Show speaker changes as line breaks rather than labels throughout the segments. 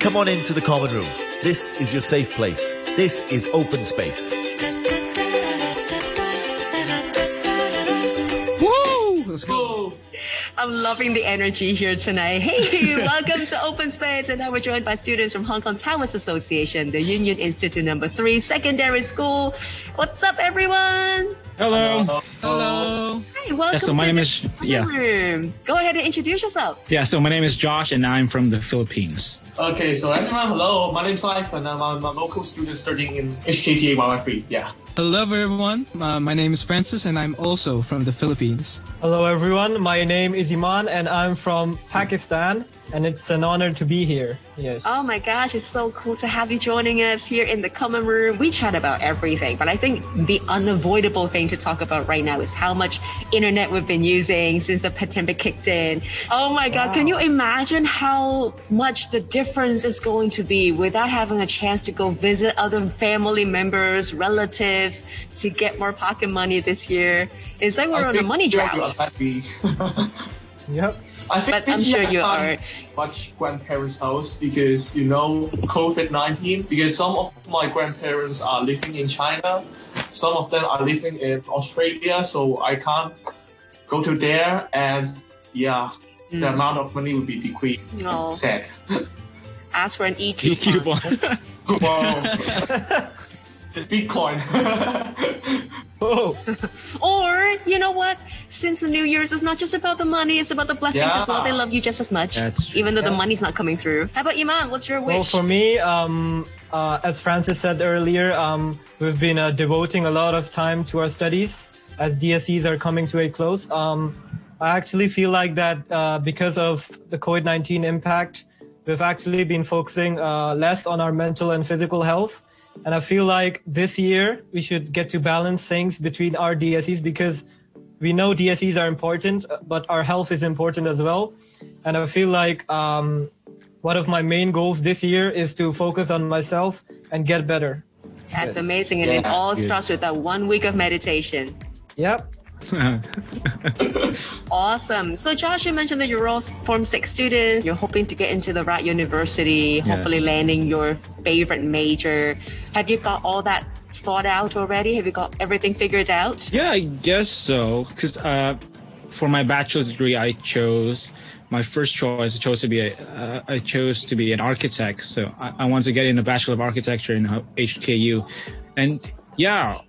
Come on into the common room. This is your safe place. This is open space.
Woo! Let's go.
I'm loving the energy here tonight. Hey, welcome to Open Space. And now we're joined by students from Hong Kong Taoist Association, the Yuen Yuen Institute number three secondary school. What's up, everyone?
Hello.
Hello.
Hi, welcome
so my
to
name
the
is- yeah.
room. Go ahead and introduce yourself.
Yeah, so my name is Josh and I'm from the Philippines.
Okay, so everyone, hello. My name's Ivan. I'm a, I'm a local student studying in HKTA YY3. Yeah.
Hello, everyone. Uh, my name is Francis, and I'm also from the Philippines.
Hello everyone, my name is Iman and I'm from Pakistan and it's an honor to be here. Yes.
Oh my gosh, it's so cool to have you joining us here in the common room. We chat about everything, but I think the unavoidable thing to talk about right now is how much internet we've been using since the pandemic kicked in. Oh my god, can you imagine how much the difference is going to be without having a chance to go visit other family members, relatives, to get more pocket money this year? It's like we're
I
on a
think
money
you're
drought.
unhappy.
Yep.
I think
But I'm
this
sure
year
you
I
are.
can't Much grandparents' house because you know COVID nineteen. Because some of my grandparents are living in China, some of them are living in Australia, so I can't go to there. And yeah, the
Mm.
amount of money will be decreased.
No.
Sad.
Ask for an E EQ.
Coupon.
Bitcoin.
Oh,
Or, you know what? Since the New Year's is not just about the money, it's about the blessings
Yeah.
as well. They love you just as much,
That's true.
even though the money's not coming through. How about you, man? What's your wish?
well for me, um, uh, as Francis said earlier, um, we've been uh, devoting a lot of time to our studies as DSEs are coming to a close. Um, I actually feel like that uh, because of the COVID-19 impact, we've actually been focusing uh, less on our mental and physical health. And I feel like this year we should get to balance things between our DSEs because we know DSEs are important, but our health is important as well. And I feel like um, one of my main goals this year is to focus on myself and get better.
That's
Yes.
amazing. And it all
Good.
starts with that one week of meditation.
Yep.
Awesome. So, Josh, you mentioned that you're all Form 6 students. You're hoping to get into the right university, hopefully
Yes.
landing your favorite major. Have you got all that thought out already? Have you got everything figured out?
yeah, I guess so. Because uh, for my bachelor's degree, I chose my first choice. I chose to be a. Uh, I chose to be an architect. So I, I wanted to get in a bachelor of architecture in uh, HKU, and yeah,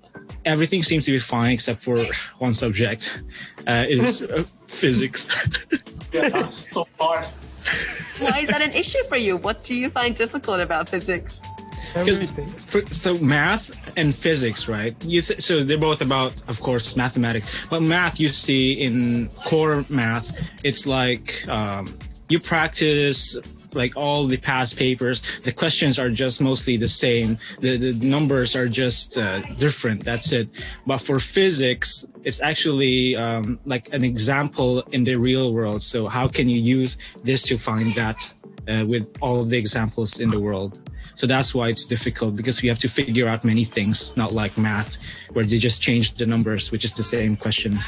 everything seems to be fine except for one subject. Uh, it is uh, physics.
yeah, so hard.
Why is that an issue for you? What do you find difficult about physics?
Everything.
For, so math and physics, right? You th- so they're both about, of course, mathematics. But math, you see in core math, it's like um, you practice like all the past papers. The questions are just mostly the same. The the numbers are just uh, different. That's it. But for physics, it's actually um, like an example in the real world. So how can you use this to find that uh, with all the examples in the world? So that's why it's difficult because we have to figure out many things, not like math, where they just change the numbers, which is the same questions.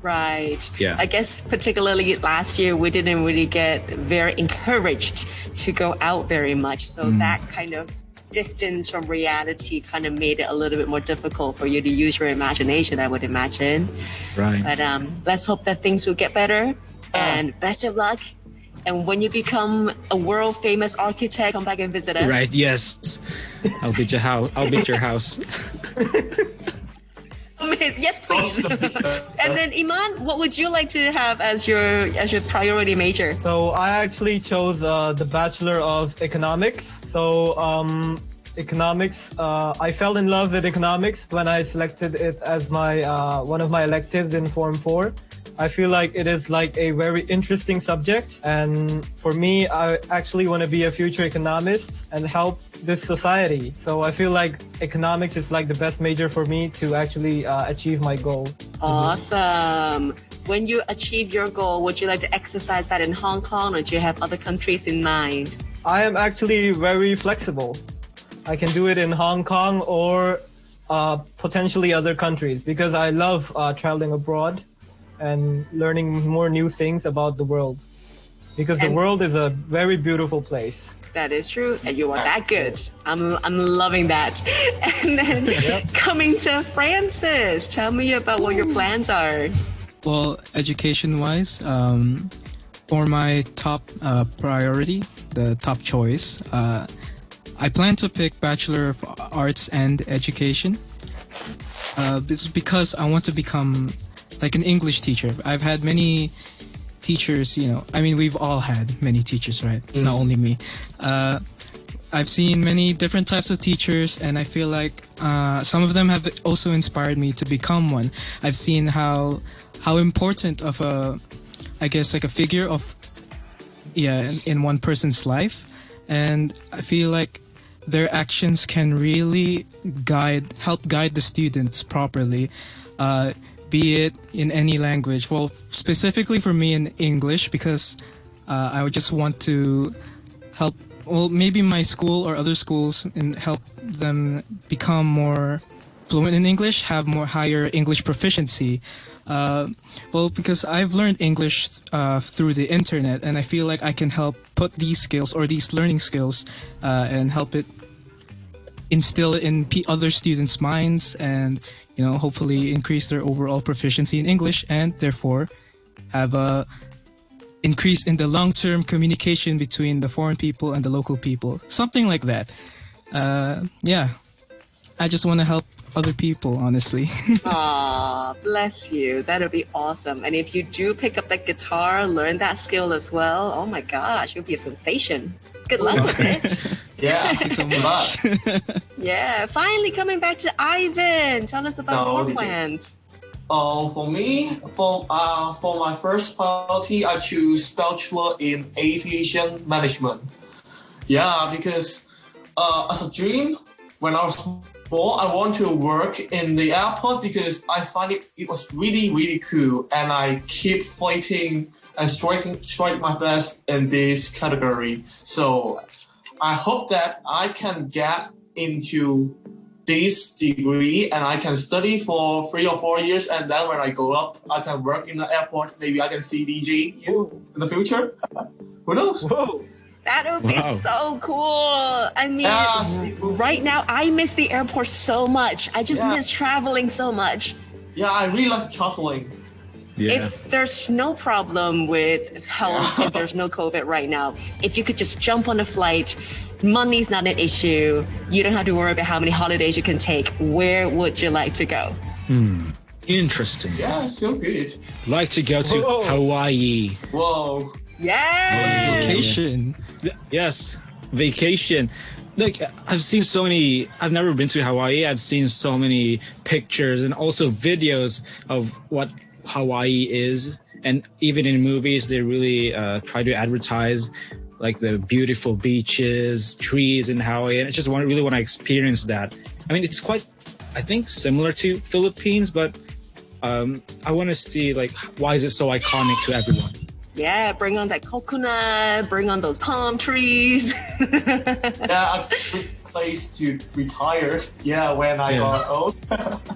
Right.
Yeah.
I guess particularly last year we didn't really get very encouraged to go out very much. So
Mm.
that kind of distance from reality kind of made it a little bit more difficult for you to use your imagination, I would imagine.
Right.
But um, let's hope that things will get better. And best of luck. And when you become a world famous architect, come back and visit us.
Right. Yes. I'll beat your house. I'll beat your house.
yes, please. and then Iman, what would you like to have as your as your priority major?
So I actually chose uh, the Bachelor of Economics. So um, economics, uh, I fell in love with economics when I selected it as my uh, one of my electives in Form Four. I feel like it is like a very interesting subject, and for me, I actually want to be a future economist and help this society. So I feel like economics is like the best major for me to actually uh, achieve my goal.
Awesome. When you achieve your goal, would you like to exercise that in Hong Kong or do you have other countries in mind?
I am actually very flexible. I can do it in Hong Kong or uh, potentially other countries because I love uh, traveling abroad and learning more new things about the world. because the world is a very beautiful place.
That is true, and you are that good. I'm I'm loving that. And then coming to Francis, tell me about what your plans are.
Well, education-wise, um, for my top uh, priority, the top choice, uh, I plan to pick Bachelor of Arts and Education. Uh, this is because I want to become like an English teacher. I've had many teachers, you know. I mean, we've all had many teachers, right? Not only me. Uh, I've seen many different types of teachers, and I feel like uh, some of them have also inspired me to become one. I've seen how how important of a, I guess like a figure of, yeah, in, in one person's life, and I feel like their actions can really guide, help guide the students properly. Uh, be it in any language. Well, specifically for me in English, because uh, I would just want to help well maybe my school or other schools and help them become more fluent in english have more higher english proficiency uh, well because i've learned english uh, through the internet and i feel like i can help put these skills or these learning skills uh, and help it instill it in other students minds and you know hopefully increase their overall proficiency in english and therefore have a increase in the long-term communication between the foreign people and the local people something like that uh, yeah i just want to help other people honestly
Aw, bless you. That'll be awesome. And if you do pick up that guitar, learn that skill as well. Oh my gosh, you'll be a sensation. Good luck with it.
Yeah,
so
good luck.
Yeah. Finally, coming back to Ivan. Tell us about
No,
your plans.
Uh, for me, for uh, for my first priority, I choose bachelor in aviation management. Yeah, because uh, as a dream, when I was small, I want to work in the airport because I find it it was really really cool, and I keep fighting and striking strike my best in this category. So I hope that I can get into this degree and I can study for three or four years and then when I go up I can work in the airport maybe I can see DG in the future who knows
Whoa!
That would be
Wow.
so cool. I mean,
Yeah, see,
right now, I miss the airport so much. I just
Yeah.
miss traveling so much.
yeah I really love traveling
Yeah.
If there's no problem with health, if there's no COVID right now, if you could just jump on a flight, money's not an issue, you don't have to worry about how many holidays you can take, where would you like to go? Hmm.
Interesting.
yeah so good
Like to go to
Whoa.
Hawaii.
whoa
Yeah.
vacation
Yes, vacation. Like I've seen so many. I've never been to Hawaii. I've seen so many pictures and also videos of what Hawaii is, and even in movies, they really uh, try to advertise like the beautiful beaches, trees in Hawaii, and I just want really want to experience that. I mean, it's quite, I think, similar to Philippines, but um, I want to see like why is it so iconic to everyone.
Yeah, bring on that coconut, bring on those palm trees.
yeah a good place to retire yeah when I
Yeah.
got old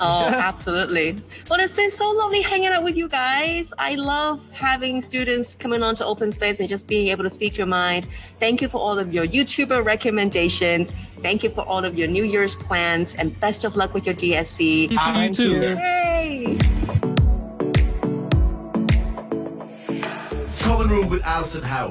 Oh, absolutely. Well, it's been so lovely hanging out with you guys. I love having students coming onto Open Space and just being able to speak your mind. Thank you for all of your YouTuber recommendations. Thank you for all of your New Year's plans and best of luck with your DSE.
you too, you too.
Yay!
Common Room with Alison Howe.